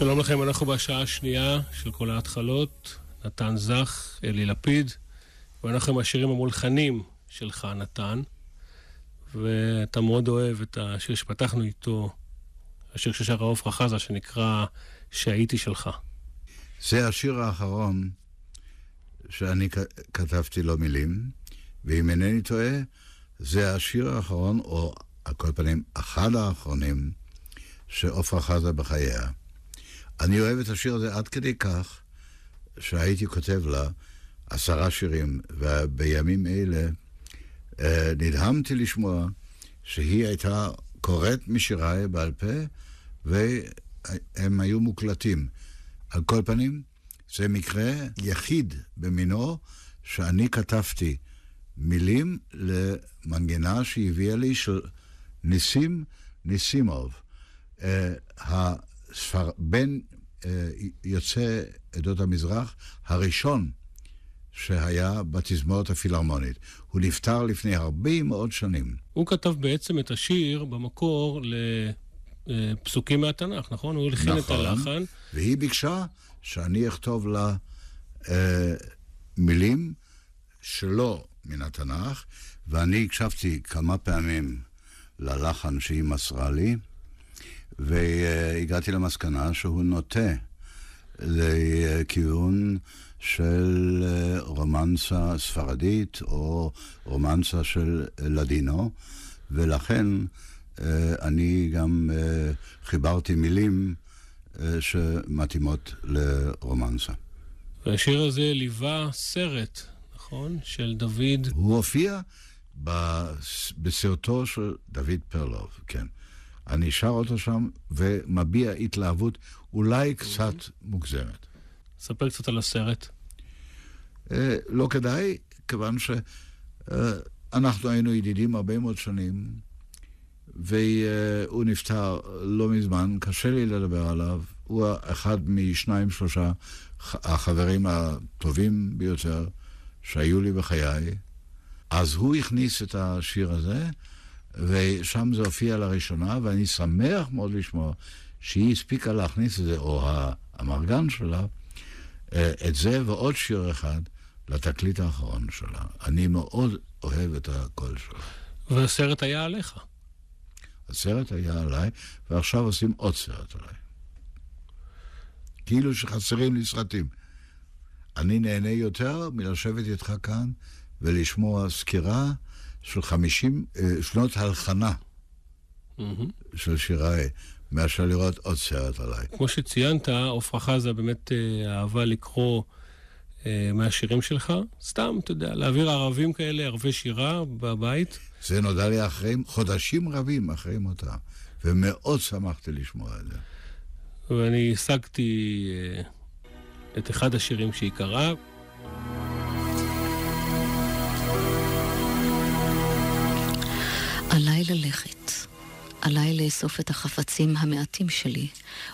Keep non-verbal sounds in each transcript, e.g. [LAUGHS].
שלום לכם, אנחנו בשעה השנייה של כל ההתחלות, נתן זך, אלי לפיד, ואנחנו עם השירים המולחנים שלך, נתן, ואתה מאוד אוהב את השיר שפתחנו איתו, השיר ששר עופרה חזה, שנקרא "שהייתי שלך". זה השיר האחרון שאני כתבתי לו מילים, ואם אינני טועה, זה השיר האחרון, או על כל פנים, אחד האחרונים, שעופרה חזה בחייה. אני אוהב את השיר הזה עד כדי כך, שהייתי כותב לה עשרה שירים, ובימים אלה אה, נדהמתי לשמוע שהיא הייתה קוראת משיריי בעל פה, והם היו מוקלטים. על כל פנים, זה מקרה יחיד במינו שאני כתבתי מילים למנגינה שהביאה לי של ניסים ניסימוב. אה, הספר... בן אה, יוצא עדות המזרח הראשון שהיה בתזמורת הפילהרמונית. הוא נפטר לפני הרבה מאוד שנים. הוא כתב בעצם את השיר במקור לפסוקים מהתנ"ך, נכון? הוא הלחין את נכון. הלחן. והיא ביקשה שאני אכתוב לה אה, מילים שלא מן התנ"ך, ואני הקשבתי כמה פעמים ללחן שהיא מסרה לי, והגעתי למסקנה שהוא נוטה לכיוון של רומנסה ספרדית או רומנסה של לדינו, ולכן אה, אני גם אה, חיברתי מילים אה, שמתאימות לרומנסה. והשיר הזה ליווה סרט, נכון? של דוד... הוא הופיע בסרטו של דוד פרלוב, כן. אני שר אותו שם ומביע התלהבות אולי קצת מוגזמת. ספר קצת על הסרט. אה, לא כדאי, כיוון שאנחנו היינו ידידים הרבה מאוד שנים, והוא נפטר לא מזמן, קשה לי לדבר עליו. הוא אחד משניים, שלושה החברים הטובים ביותר שהיו לי בחיי. אז הוא הכניס את השיר הזה, ושם זה הופיע לראשונה, ואני שמח מאוד לשמוע שהיא הספיקה להכניס את זה, או המרגן שלה, אה, את זה ועוד שיר אחד לתקליט האחרון שלה. אני מאוד אוהב את הקול שלה. והסרט היה עליך. הסרט היה עליי, ועכשיו עושים עוד סרט עליי. כאילו שחסרים לי סרטים. אני נהנה יותר מלשבת איתך כאן ולשמוע סקירה של 50 אה, שנות הלחנה mm-hmm. של שיריי, מאשר לראות עוד סרט עליי. כמו שציינת, עפרה חזה באמת אה, אהבה לקרוא אה, מהשירים שלך, סתם, אתה יודע, להעביר ערבים כאלה, ערבי שירה בבית. זה נודע לי אחרי חודשים רבים אחרי מותה, ומאוד שמחתי לשמוע את זה. ואני השגתי אה, את אחד השירים שהיא קראה. ללכת, עליי לאסוף את החפצים המעטים שלי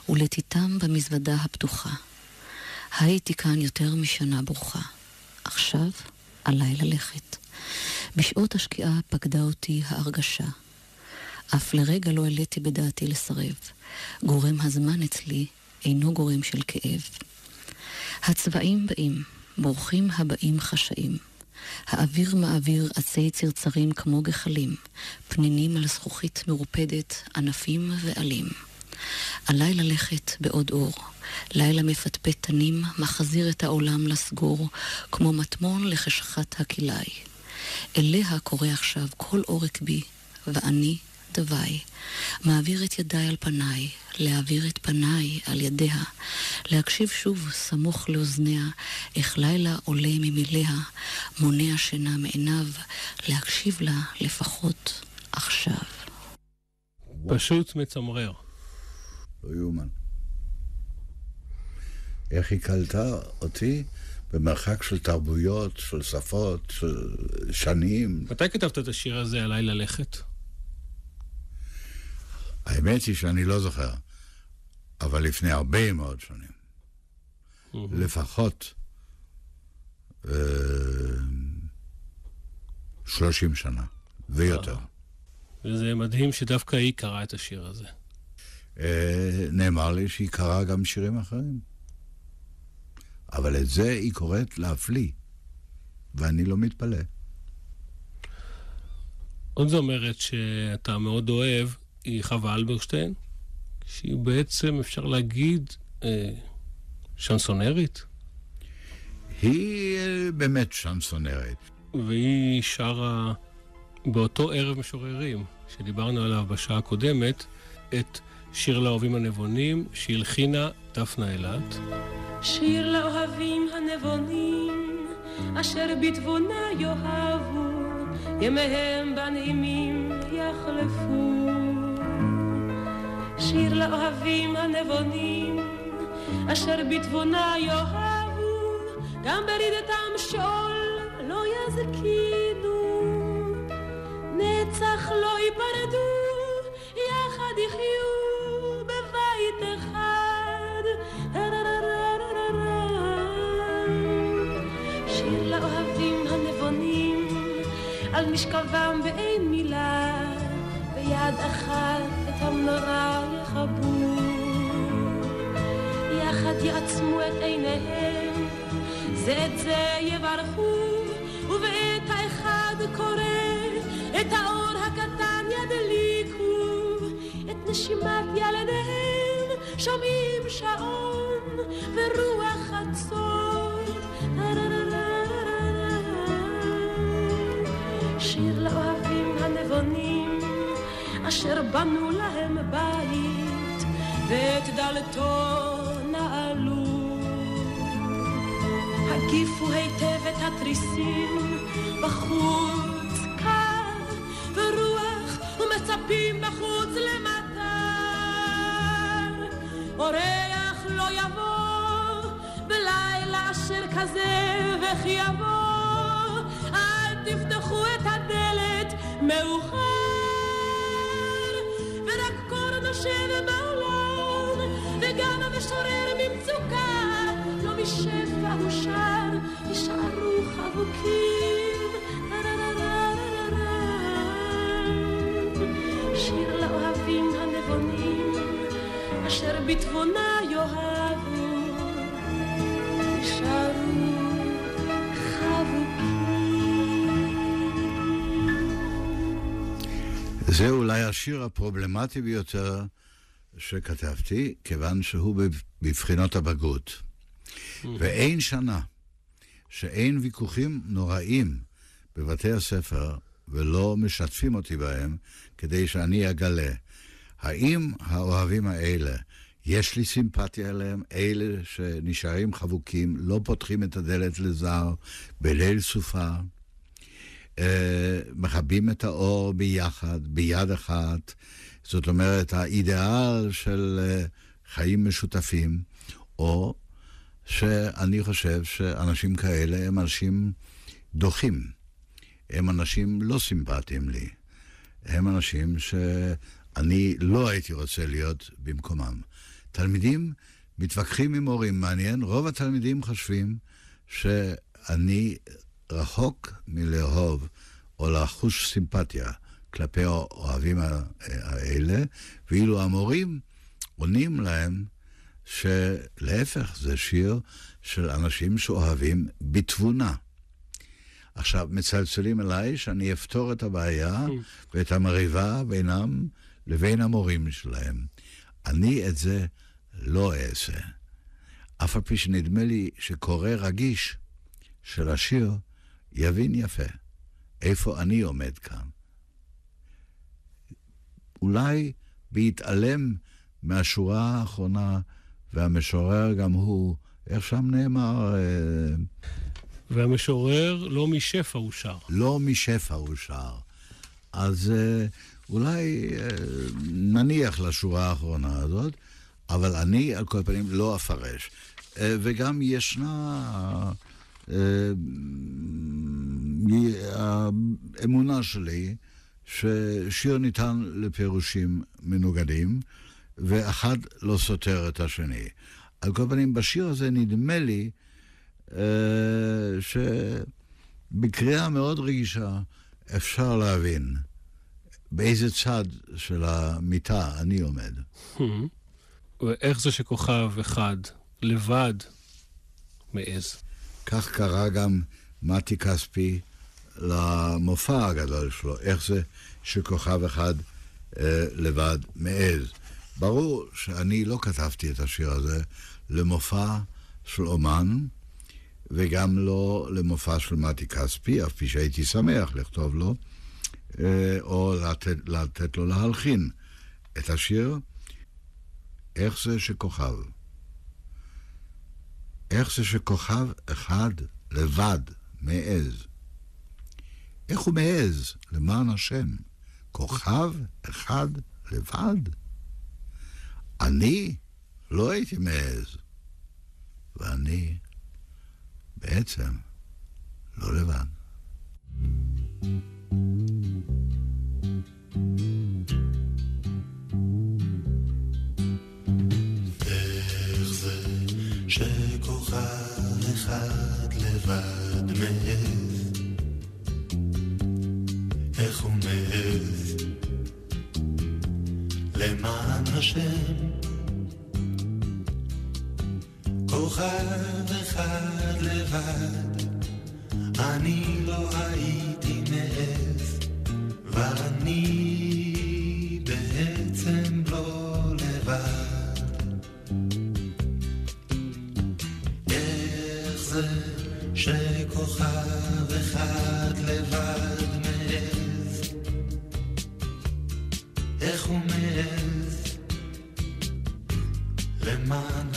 ולתיתם במזוודה הפתוחה. הייתי כאן יותר משנה ברוכה. עכשיו עליי ללכת. בשעות השקיעה פקדה אותי ההרגשה. אף לרגע לא העליתי בדעתי לסרב. גורם הזמן אצלי אינו גורם של כאב. הצבעים באים, בורחים הבאים חשאים. האוויר מעביר עצי צרצרים כמו גחלים, פנינים על זכוכית מרופדת, ענפים ועלים. עליי ללכת בעוד אור, לילה מפטפט תנים, מחזיר את העולם לסגור, כמו מטמון לחשכת הכלאי. אליה קורא עכשיו כל עורק בי, ואני דווי. מעביר את ידיי על פניי, להעביר את פניי על ידיה, להקשיב שוב סמוך לאוזניה, איך לילה עולה ממיליה, מונע שינה מעיניו, להקשיב לה לפחות עכשיו. פשוט מצמרר. לא יאומן. איך היא קלטה אותי במרחק של תרבויות, של שפות, של שנים. מתי כתבת את השיר הזה, עליי ללכת? האמת היא שאני לא זוכר, אבל לפני הרבה מאוד שנים. לפחות אה, שלושים שנה, ויותר. וזה מדהים שדווקא היא קראה את השיר הזה. אה, נאמר לי שהיא קראה גם שירים אחרים. אבל את זה היא קוראת להפליא, ואני לא מתפלא. עוד זו אומרת שאתה מאוד אוהב היא חווה אלברשטיין, שהיא בעצם, אפשר להגיד, אה, שנסונרית. היא אה, באמת שנסונרית. והיא שרה באותו ערב משוררים, שדיברנו עליו בשעה הקודמת, את שיר לאוהבים הנבונים, שהלחינה דפנה אילת. שיר לאוהבים הנבונים, אשר בתבונה יאהבו, ימיהם בנעימים יחלפו. שיר לאוהבים הנבונים, אשר בתבונה יאהבו, גם ברידתם שאול לא יזקינו, נצח לא ייפרדו, יחד יחיו בבית אחד. שיר לאוהבים הנבונים, על משכבם באין מילה, ביד אחת את המנורה יעצמו את עיניהם, זה את זה יברכו, ובעת האחד קורא, את האור הקטן ידליקו, את נשימת ילדיהם שומעים שעון ורוח חצור. שיר לאוהבים הנבונים, אשר בנו להם בית, ואת דלתו הגיפו היטב את התריסים, בחוץ קר ורוח, ומצפים בחוץ למטר. אורח לא יבוא בלילה אשר כזה, וכי יבוא, אל תפתחו את הדלת מאוחר, ורק קור נושב בעולם, וגם המשורר יישארו חבוקים. שיר לאוהבים הנבונים, אשר בתבונה יאהבו, יישארו זה אולי השיר הפרובלמטי ביותר שכתבתי, כיוון שהוא בבחינות הבגרות. ואין שנה שאין ויכוחים נוראים בבתי הספר ולא משתפים אותי בהם כדי שאני אגלה. האם האוהבים האלה, יש לי סימפתיה אליהם, אלה שנשארים חבוקים, לא פותחים את הדלת לזר בליל סופה, אה, מכבים את האור ביחד, ביד אחת, זאת אומרת, האידיאל של אה, חיים משותפים, או שאני חושב שאנשים כאלה הם אנשים דוחים, הם אנשים לא סימפטיים לי, הם אנשים שאני לא הייתי רוצה להיות במקומם. תלמידים מתווכחים עם הורים, מעניין, רוב התלמידים חושבים שאני רחוק מלאהוב או לחוש סימפתיה כלפי האוהבים האלה, ואילו המורים עונים להם שלהפך, זה שיר של אנשים שאוהבים בתבונה. עכשיו, מצלצלים אליי שאני אפתור את הבעיה [LAUGHS] ואת המריבה בינם לבין המורים שלהם. אני את זה לא אעשה. אף על פי שנדמה לי שקורא רגיש של השיר יבין יפה איפה אני עומד כאן. אולי בהתעלם מהשורה האחרונה, והמשורר גם הוא, איך שם נאמר? אה, והמשורר לא משפע הוא שר. לא משפע הוא שר. אז אה, אולי אה, נניח לשורה האחרונה הזאת, אבל אני על כל פנים לא אפרש. וגם ישנה... האמונה שלי ששיר ניתן לפירושים מנוגדים, ואחד לא סותר את השני. על כל פנים, בשיר הזה נדמה לי אה, שבקריאה מאוד רגישה אפשר להבין באיזה צד של המיטה אני עומד. ואיך זה שכוכב אחד לבד מעז? כך קרה גם מתי כספי למופע הגדול שלו. איך זה שכוכב אחד אה, לבד מעז. ברור שאני לא כתבתי את השיר הזה למופע של אומן, וגם לא למופע של מתי כספי, אף פי שהייתי שמח לכתוב לו, אה, או לתת, לתת לו להלחין את השיר איך זה שכוכב. איך זה שכוכב אחד לבד מעז. איך הוא מעז, למען השם? כוכב אחד לבד? אני לא הייתי מעז, ואני בעצם לא לבד. איך זה לבד מעז? איך הוא מעז? למען השם כוכב אחד לבד אני לא הייתי מעז, ואני בעצם לא לבד. איך זה שכוכב אחד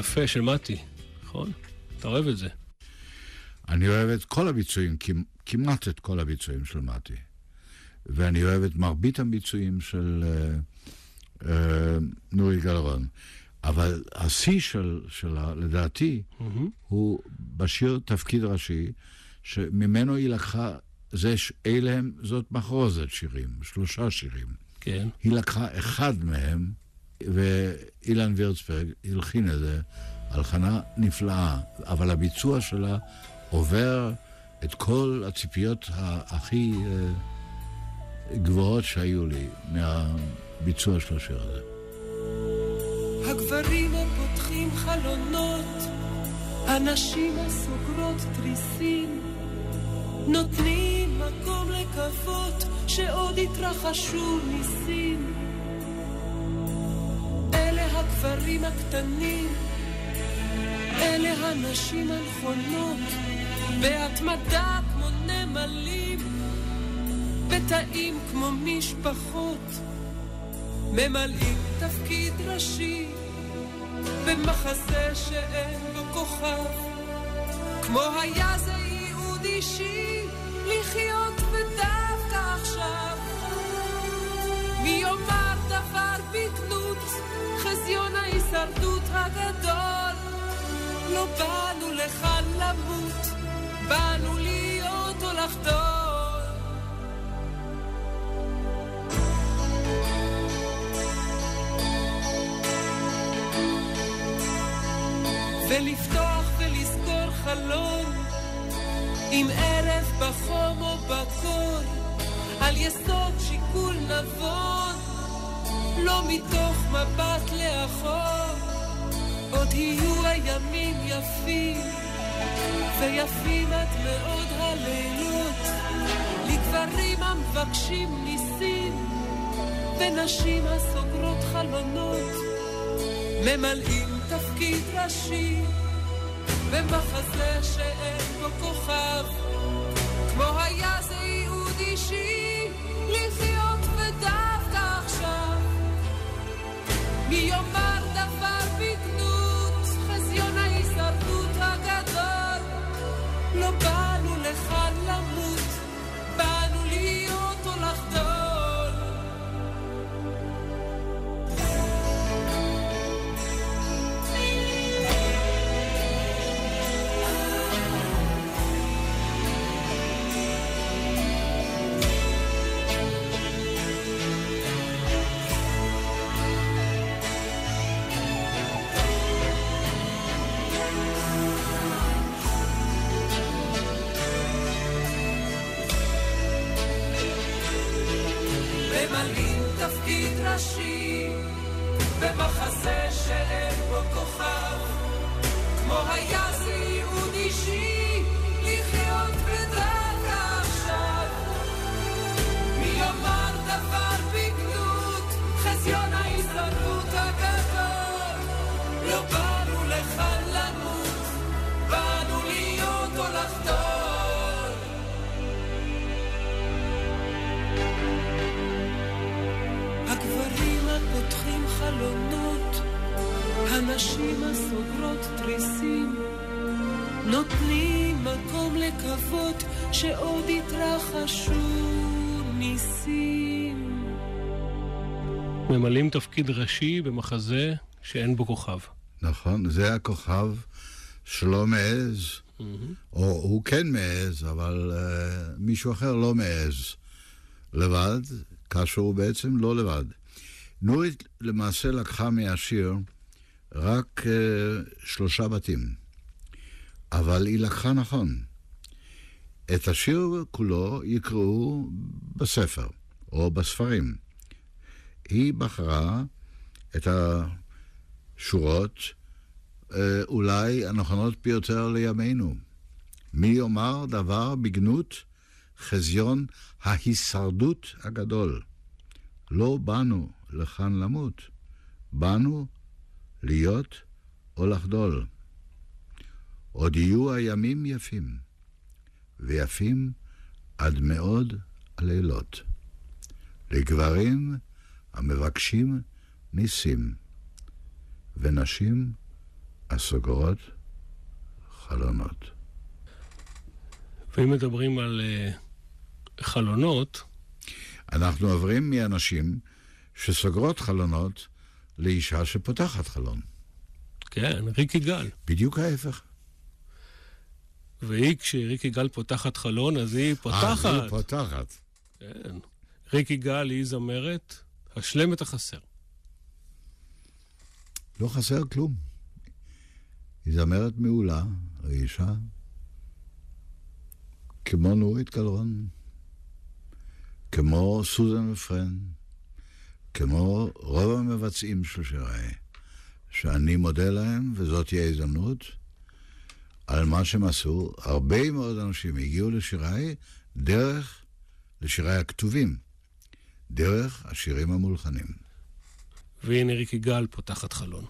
איזה ביצוע יפה של מתי, נכון? אתה אוהב את זה. אני אוהב את כל הביצועים, כמ- כמעט את כל הביצועים של מתי. ואני אוהב את מרבית הביצועים של אה, אה, נורי גלרון. אבל השיא של, של ה- לדעתי, הוא בשיר תפקיד ראשי, שממנו היא לקחה, זה, ש- אלה הם, זאת מחרוזת שירים, שלושה שירים. כן. היא לקחה אחד מהם, ואילן וירצברג הלחין את זה, הלחנה נפלאה, אבל הביצוע שלה עובר את כל הציפיות הכי אה, גבוהות שהיו לי מהביצוע של השיר הזה. הגברים הפותחים חלונות, הנשים הסוגרות תריסים, נותנים מקום לקוות שעוד יתרחשו ניסים. הגברים הקטנים, אלה הנשים הנכונות, בהתמדה כמו נמלים, בתאים כמו משפחות. ממלאים תפקיד ראשי במחזה שאין בו כוכב. כמו היה זה ייעוד אישי לחיות ודווקא עכשיו. מי יאמר דבר בגנות חזיון ההישרדות הגדול. לא באנו לכאן למות באנו להיות או לחדול. ולפתוח ולסגור חלון עם ערב בחום או בקור על יסוד שיקול נבון לא מתוך מבט לאחור, עוד יהיו הימים יפים, ויפים עד מאוד הלילות, לגברים המבקשים ניסים, ונשים הסוגרות חלונות, ממלאים תפקיד ראשי, במחזה שאין בו כוכב, כמו היה זה ייעוד אישי. מי יאמר דבר בגנות חזיון ההישרדות הגדול? לא באנו לכאן למות, באנו להיות או לחדול. תפקיד ראשי במחזה שאין בו כוכב. נכון, זה הכוכב שלא מעז, או הוא כן מעז, אבל uh, מישהו אחר לא מעז לבד, כאשר הוא בעצם לא לבד. נורית למעשה לקחה מהשיר רק uh, שלושה בתים, אבל היא לקחה נכון. את השיר כולו יקראו בספר, או בספרים. היא בחרה את השורות אה, אולי הנכונות ביותר לימינו. מי יאמר דבר בגנות חזיון ההישרדות הגדול. לא באנו לכאן למות, באנו להיות או לחדול. עוד יהיו הימים יפים, ויפים עד מאוד הלילות. לגברים המבקשים ניסים, ונשים הסוגרות חלונות. ואם מדברים על uh, חלונות, אנחנו עוברים מאנשים שסוגרות חלונות לאישה שפותחת חלון. כן, ריקי גל. בדיוק ההפך. והיא, כשריקי גל פותחת חלון, אז היא אה, פותחת. היא פותחת. כן. ריקי גל היא זמרת, השלם את החסר. לא חסר כלום. היא זמרת מעולה, רגישה, כמו נורית גלרון, כמו סוזן ופרן, כמו רוב המבצעים של שיריי, שאני מודה להם, וזאת תהיה הזדמנות, על מה שהם עשו. הרבה מאוד אנשים הגיעו לשיריי דרך, לשיריי הכתובים, דרך השירים המולחנים. והנה ריקי גל פותחת חלון.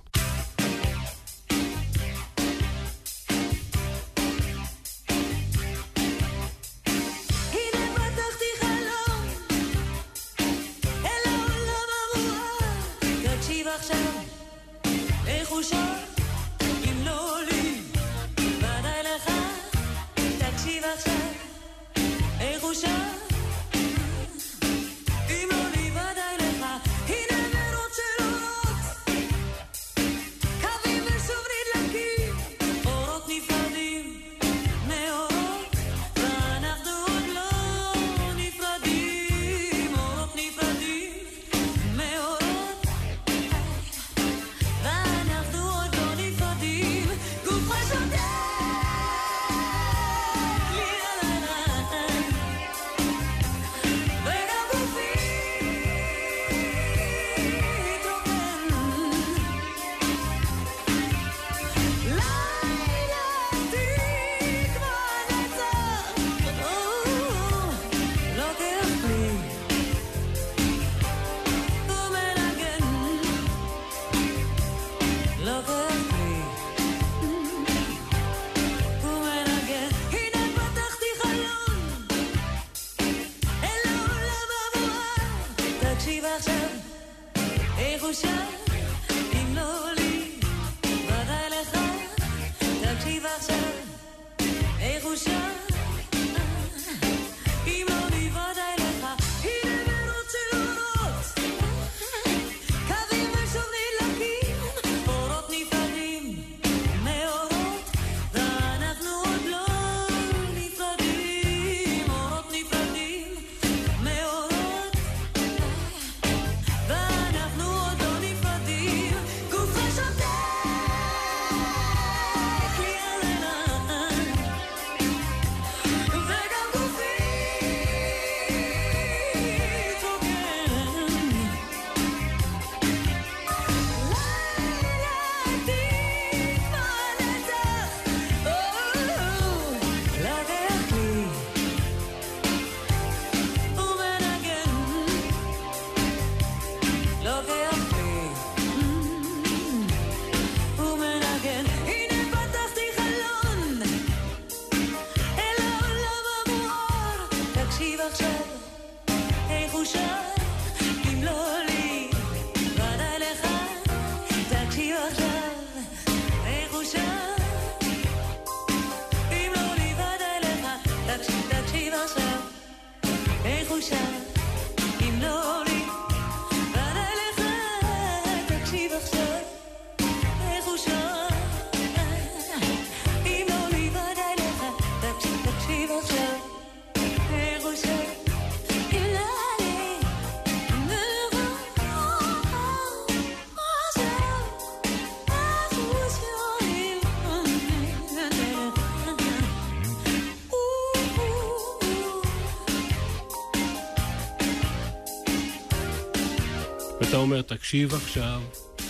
ואתה אומר, תקשיב עכשיו,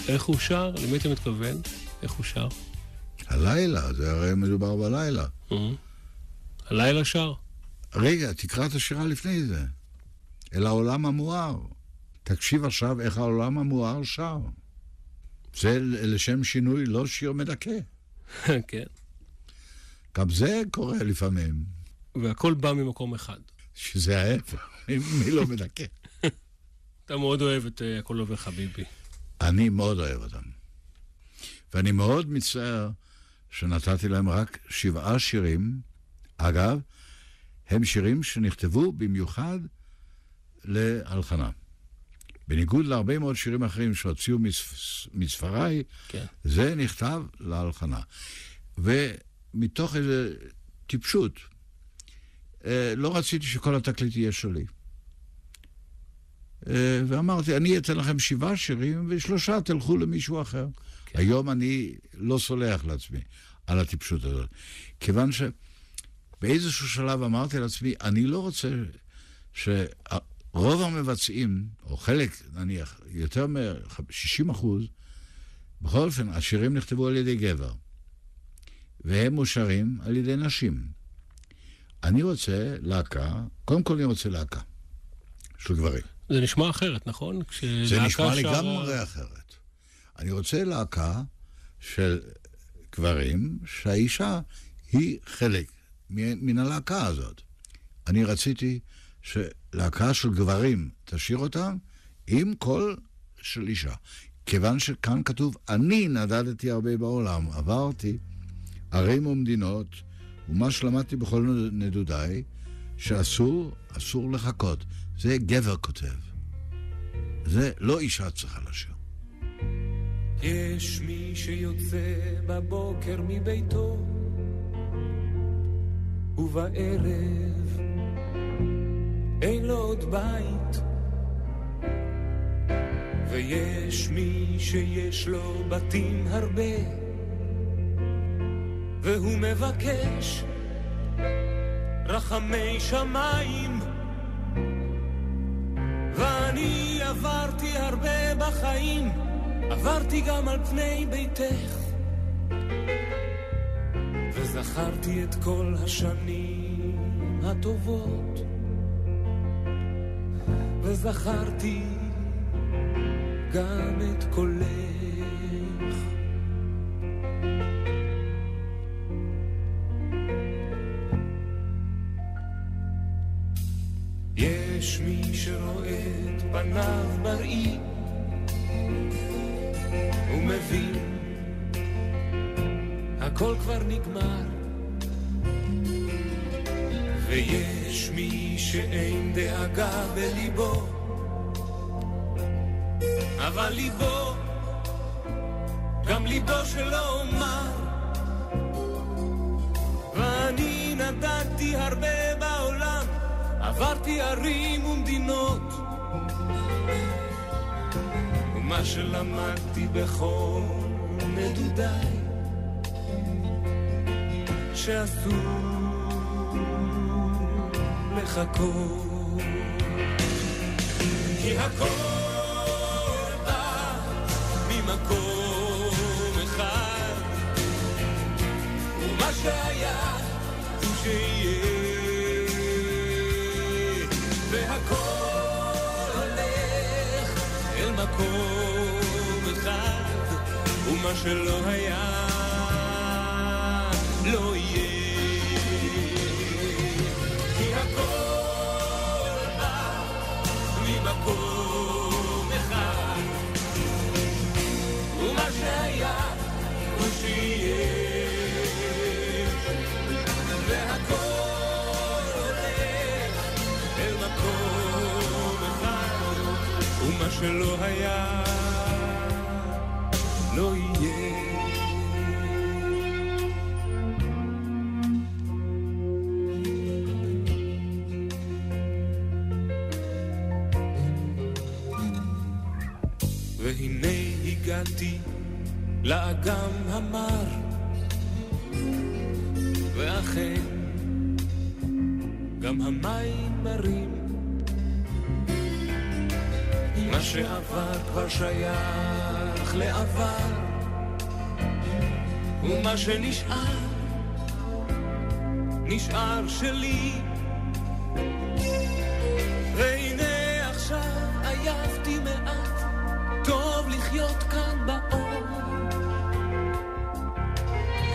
איך הוא שר? למי אתה מתכוון? איך הוא שר? הלילה, זה הרי מדובר בלילה. אה? הלילה שר? רגע, תקרא את השירה לפני זה. אל העולם המואר. תקשיב עכשיו איך העולם המואר שר. זה לשם שינוי לא שיר מדכא. [LAUGHS] כן. גם זה קורה לפעמים, והכל בא ממקום אחד. שזה ההפך, מי לא מדכא. אתה מאוד אוהב את אה, הכל עובר חביבי. אני מאוד אוהב אותם. ואני מאוד מצטער שנתתי להם רק שבעה שירים. אגב, הם שירים שנכתבו במיוחד להלחנה. בניגוד להרבה מאוד שירים אחרים שהוציאו מספ- מספריי, כן. זה נכתב להלחנה. ומתוך איזו טיפשות, אה, לא רציתי שכל התקליט יהיה שלי. אה, ואמרתי, אני אתן לכם שבעה שירים, ושלושה תלכו למישהו אחר. כן. היום אני לא סולח לעצמי על הטיפשות הזאת. כיוון שבאיזשהו שלב אמרתי לעצמי, אני לא רוצה שרוב המבצעים, או חלק, נניח, יותר מ-60 אחוז, בכל אופן, השירים נכתבו על ידי גבר, והם מושרים על ידי נשים. אני רוצה להקה, קודם כל אני רוצה להקה של גברים. זה נשמע אחרת, נכון? זה נשמע לגמרי אחרת. אני רוצה להקה של גברים שהאישה היא חלק מן הלהקה הזאת. אני רציתי שלהקה של גברים תשאיר אותם עם קול של אישה. כיוון שכאן כתוב, אני נדדתי הרבה בעולם, עברתי ערים ומדינות, ומה שלמדתי בכל נדודיי, שאסור, אסור לחכות. זה גבר כותב. זה לא אישה צריכה לשיר. יש מי שיוצא בבוקר מביתו, ובערב אין לו עוד בית. ויש מי שיש לו בתים הרבה, והוא מבקש רחמי שמיים. ואני עברתי הרבה בחיים, עברתי גם על פני ביתך, וזכרתי את כל השנים הטובות, וזכרתי גם את קולך. יש מי שרואה את פניו בראי ומבין. הכל כבר נגמר. ויש מי שאין דאגה בליבו אבל ליבו גם ליבו שלא אומר ואני נדדתי הרבה עברתי ערים ומדינות. ומה שלמדתי בכל נדודיי שאסור לחכות. כי הכל בא ממקום אחד. ומה שהיה הוא שיהיה אל מקום אחד ומה שלא היה לא יהיה שלא היה, לא יהיה. והנה הגעתי לאגם המר, ואכן גם המים מרים. שעבר כבר שייך לעבר, ומה שנשאר, נשאר שלי. והנה עכשיו עייפתי מעט, טוב לחיות כאן באור.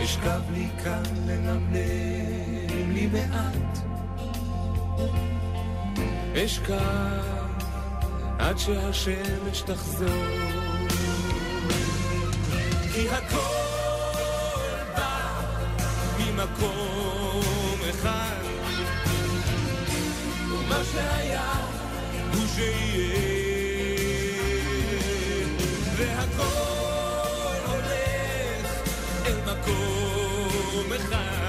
אשכב לי כאן לנמנם לי מעט, אשכב עד שהשמש תחזור. כי הכל בא ממקום אחד, ומה שהיה הוא שיהיה. והכל הולך אל מקום אחד,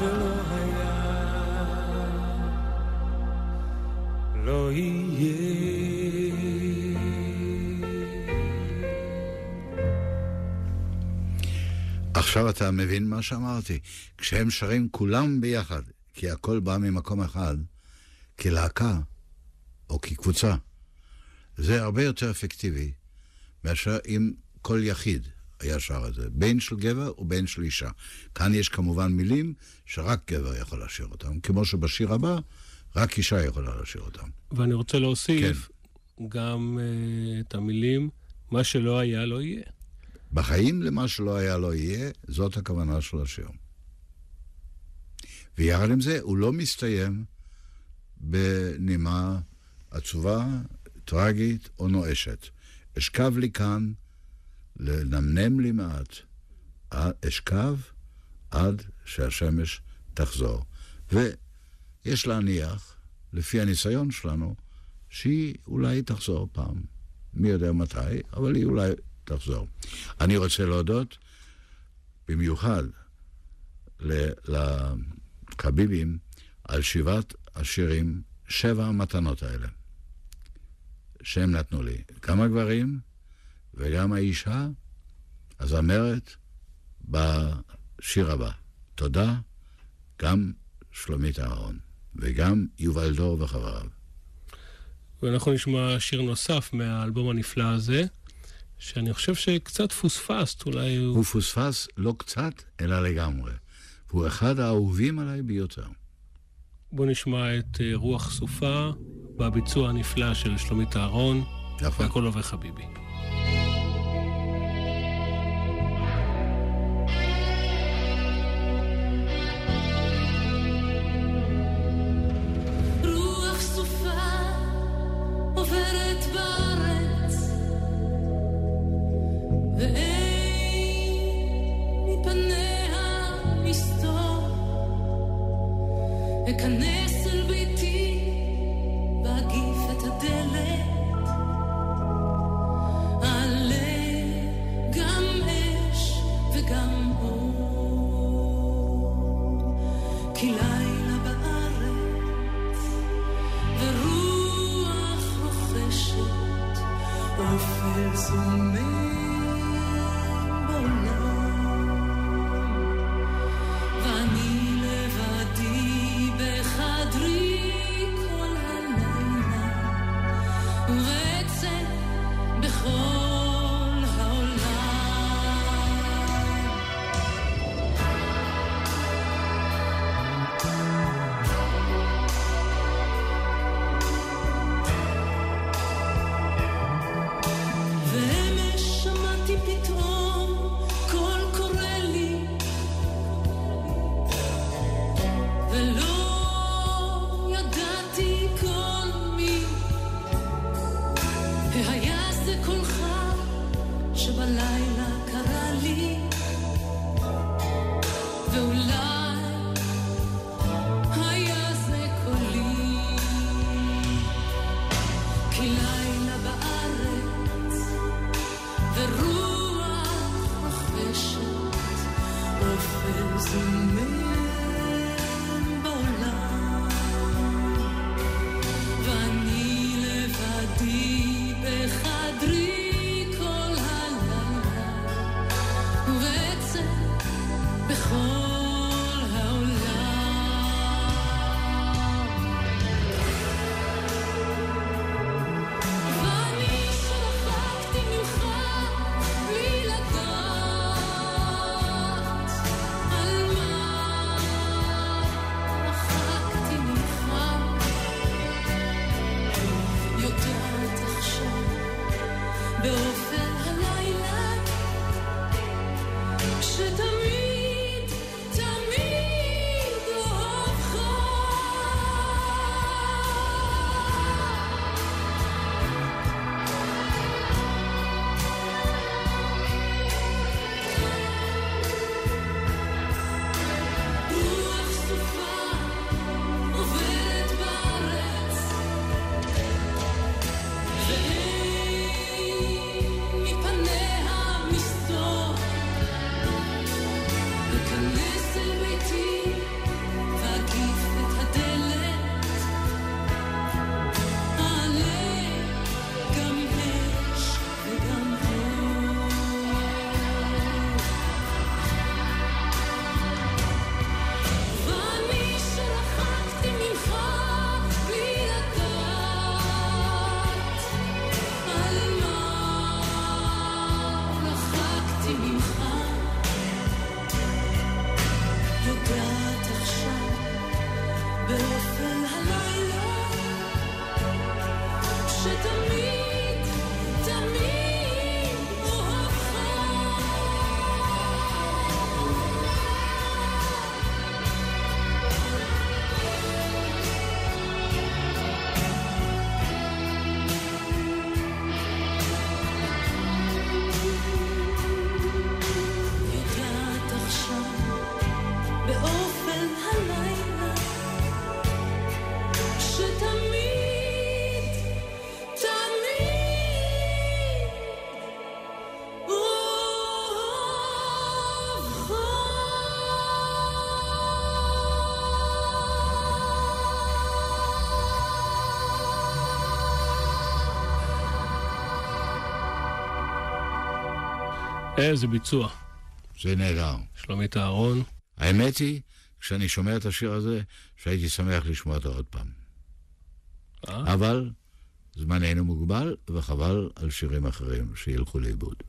שלא היה, לא יהיה. עכשיו אתה מבין מה שאמרתי. כשהם שרים כולם ביחד, כי הכל בא ממקום אחד, כלהקה או כקבוצה, זה הרבה יותר אפקטיבי מאשר אם כל יחיד היה שר את זה, בין של גבר ובין של אישה. כאן יש כמובן מילים שרק גבר יכול לשיר אותם, כמו שבשיר הבא רק אישה יכולה לשיר אותם. ואני רוצה להוסיף גם uh, את המילים, מה שלא היה לא יהיה. בחיים למה שלא היה לא יהיה, זאת הכוונה של השיר. ויחד עם זה, הוא לא מסתיים בנימה עצובה, טרגית או נואשת. אשכב לי כאן, לנמנם לי מעט. אשכב עד שהשמש תחזור. ויש להניח, לפי הניסיון שלנו, שהיא אולי תחזור פעם. מי יודע מתי, אבל היא אולי תחזור. אני רוצה להודות במיוחד ל- לקביבים על שבעת השירים, שבע המתנות האלה, שהם נתנו לי. גם הגברים וגם האישה, הזמרת בשיר הבא. תודה, גם שלומית אהרון, וגם יובל דור וחבריו. ואנחנו נשמע שיר נוסף מהאלבום הנפלא הזה, שאני חושב שקצת פוספסת, אולי הוא... הוא פוספס לא קצת, אלא לגמרי. והוא אחד האהובים עליי ביותר. בואו נשמע את אה, רוח סופה בביצוע הנפלא של שלומית אהרון, נכון. והכל עובר חביבי. איזה ביצוע. זה נהדר. שלומית אהרון. האמת היא, כשאני שומע את השיר הזה, שהייתי שמח לשמוע אותו עוד פעם. אה? אבל זמננו מוגבל, וחבל על שירים אחרים שילכו לאיבוד.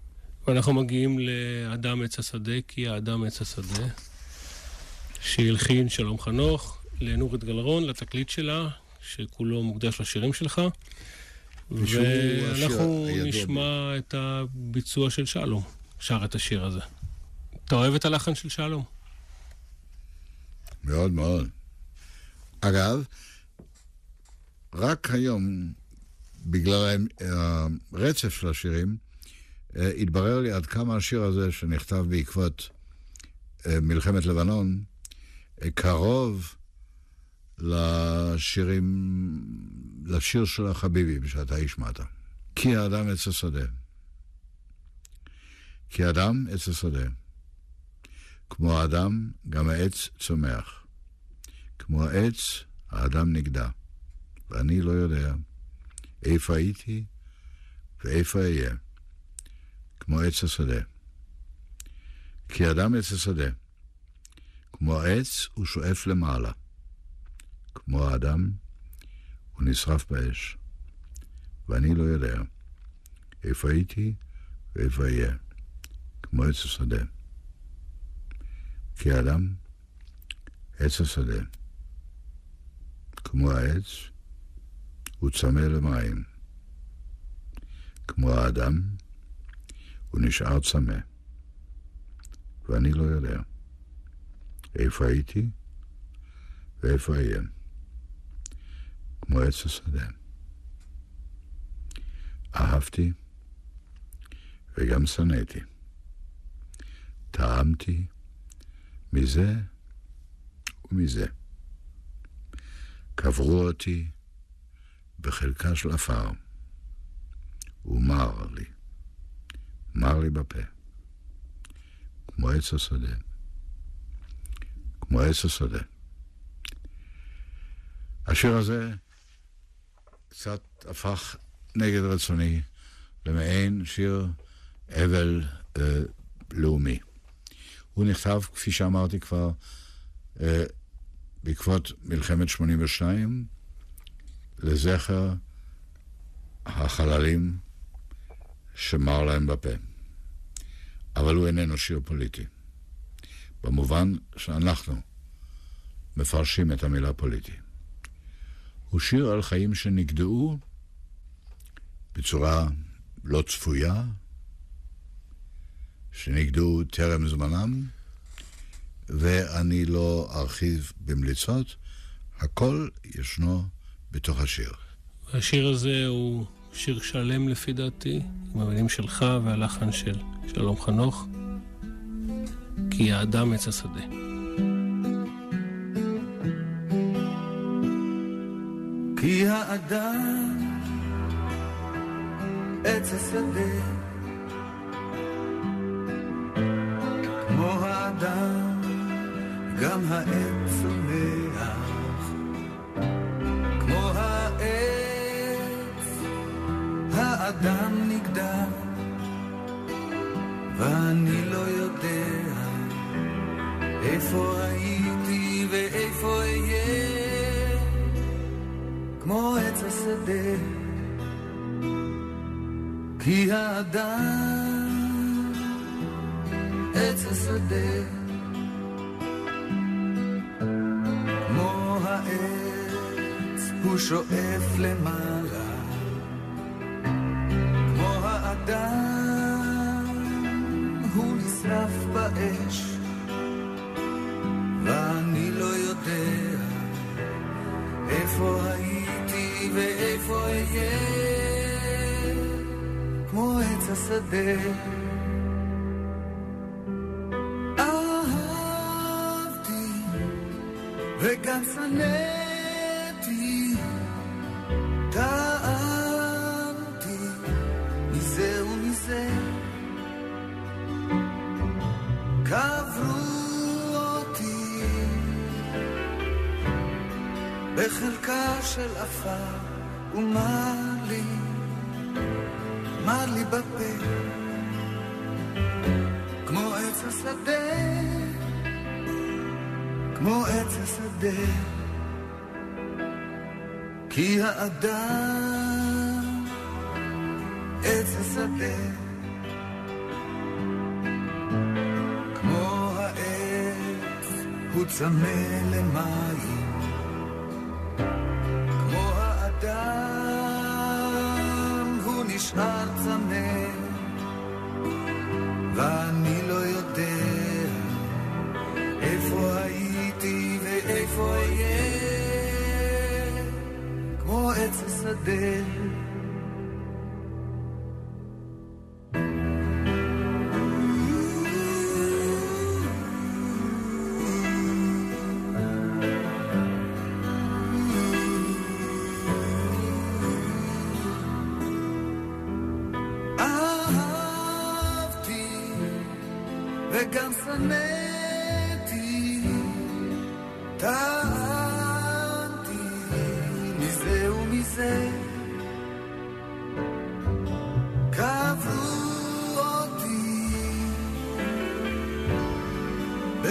ואנחנו מגיעים לאדם עץ השדה, כי האדם עץ השדה, שהלחין שלום חנוך, לנורית גלרון, לתקליט שלה, שכולו מוקדש לשירים שלך. ואנחנו נשמע את הביצוע של שלום, שר את השיר הזה. אתה אוהב את הלחן של שלום? מאוד מאוד. אגב, רק היום, בגלל הרצף של השירים, אה, התברר לי עד כמה השיר הזה, שנכתב בעקבות אה, מלחמת לבנון, אה, קרוב לשירים, לשיר של החביבי שאתה השמעת. כי האדם עץ השדה. כי האדם עץ השדה. כמו האדם, גם העץ צומח. כמו העץ, האדם נגדע. ואני לא יודע איפה הייתי ואיפה אהיה. כמו עץ השדה. כי אדם עץ השדה. כמו העץ, הוא שואף למעלה. כמו האדם, הוא נשרף באש. ואני לא יודע איפה הייתי ואיפה אהיה. כמו עץ השדה. כי האדם, עץ השדה. כמו העץ, הוא צמא למים. כמו האדם, הוא נשאר צמא. ואני לא יודע איפה הייתי ואיפה אהיה? כמו עץ השדה. אהבתי וגם שנאתי. טעמתי מזה ומזה. קברו אותי בחלקה של עפר, ומר לי, מר לי בפה, כמו עץ השדה, כמו עץ השדה. השיר הזה קצת הפך נגד רצוני למעין שיר אבל אה, לאומי. הוא נכתב, כפי שאמרתי כבר, אה, בעקבות מלחמת 82, לזכר החללים שמר להם בפה. אבל הוא איננו שיר פוליטי, במובן שאנחנו מפרשים את המילה פוליטי. הוא שיר על חיים שנגדעו בצורה לא צפויה, שנגדעו טרם זמנם, ואני לא ארחיב במליצות, הכל ישנו בתוך השיר. השיר הזה הוא שיר שלם לפי דעתי, עם המילים שלך והלחן של שלום חנוך, כי האדם עץ השדה. כי האדם עץ השדה האדם גם העץ צומח כמו העץ האדם נגדע ואני לא יודע איפה הייתי ואיפה אהיה. כמו עץ השדה כי האדם עץ השדה. כמו העץ הוא שואף למעלה כמו האדם הוא נשרף באש ואני לא יודע איפה הייתי ואיפה אהיה. כמו עץ השדה בחלקה של עפר ומר לי, מר לי בפה. כמו עץ השדה כמו עץ השדה. כי האדם עץ השדה. כמו העץ הוא צמא למים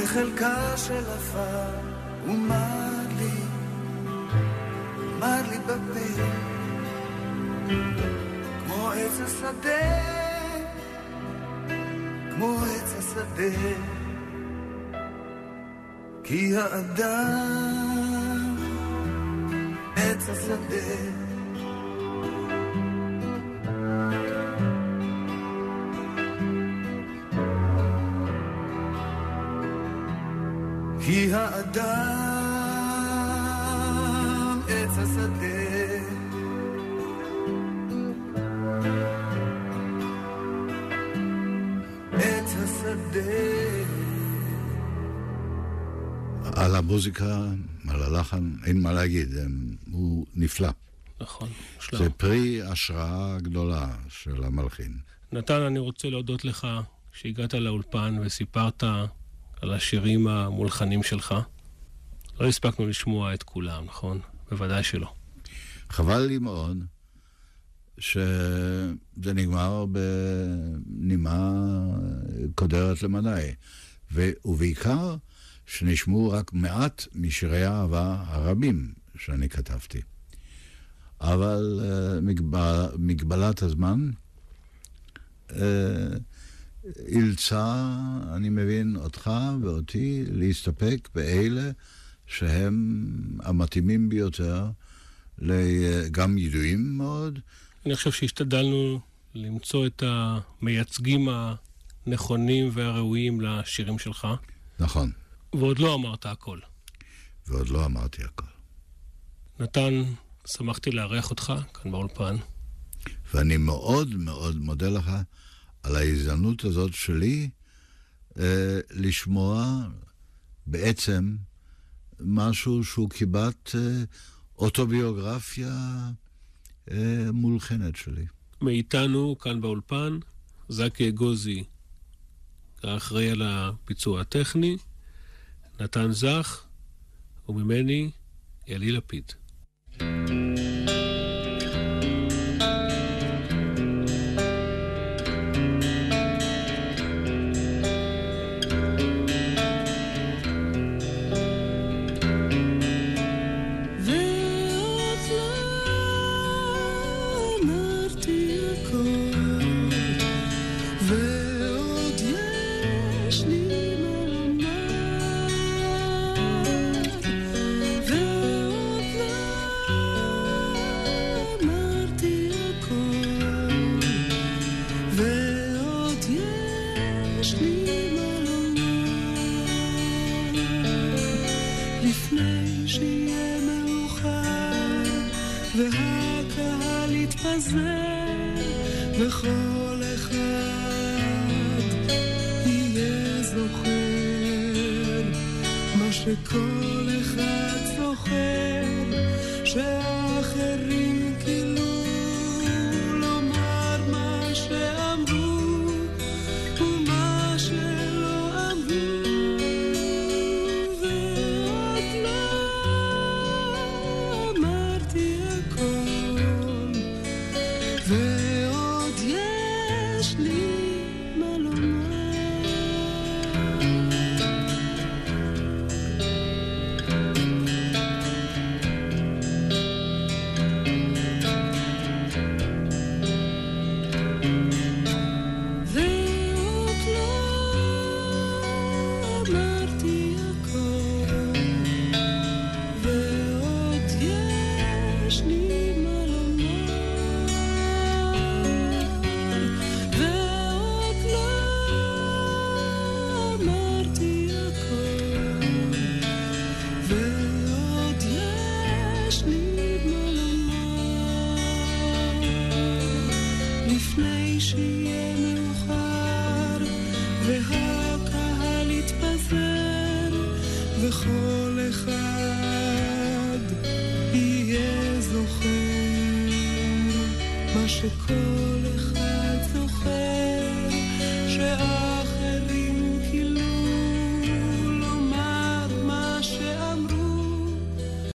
בחלקה של עפר, ומר לי, מר לי בפה, כמו עץ השדה. כמו עץ השדה, כי האדם עץ השדה. המוזיקה, על הלחן, אין מה להגיד, הם- הוא נפלא. נכון, מושלם. זה פרי השראה גדולה של המלחין. נתן, אני רוצה להודות לך שהגעת לאולפן וסיפרת על השירים המולחנים שלך. לא הספקנו לשמוע את כולם, נכון? בוודאי שלא. חבל לי מאוד שזה נגמר בנימה קודרת למדי. ו- ובעיקר שנשמעו רק מעט משירי האהבה הרבים שאני כתבתי. אבל uh, מגבל, מגבלת הזמן uh, אילצה, אני מבין, אותך ואותי להסתפק באלה שהם המתאימים ביותר, גם ידועים מאוד, אני חושב שהשתדלנו למצוא את המייצגים הנכונים והראויים לשירים שלך, נכון, ועוד לא אמרת הכל. ועוד לא אמרתי הכל. נתן, שמחתי לארח אותך כאן באולפן. ואני מאוד מאוד מודה לך על ההזדמנות הזאת שלי אה, לשמוע בעצם משהו שהוא כמעט אה, אוטוביוגרפיה אה, מולחנת שלי. מאיתנו, כאן באולפן, זקי אגוזי, האחראי על הביצוע הטכני, נתן זך, וממני, אלי לפיד. ועוד שכל אחד זוכר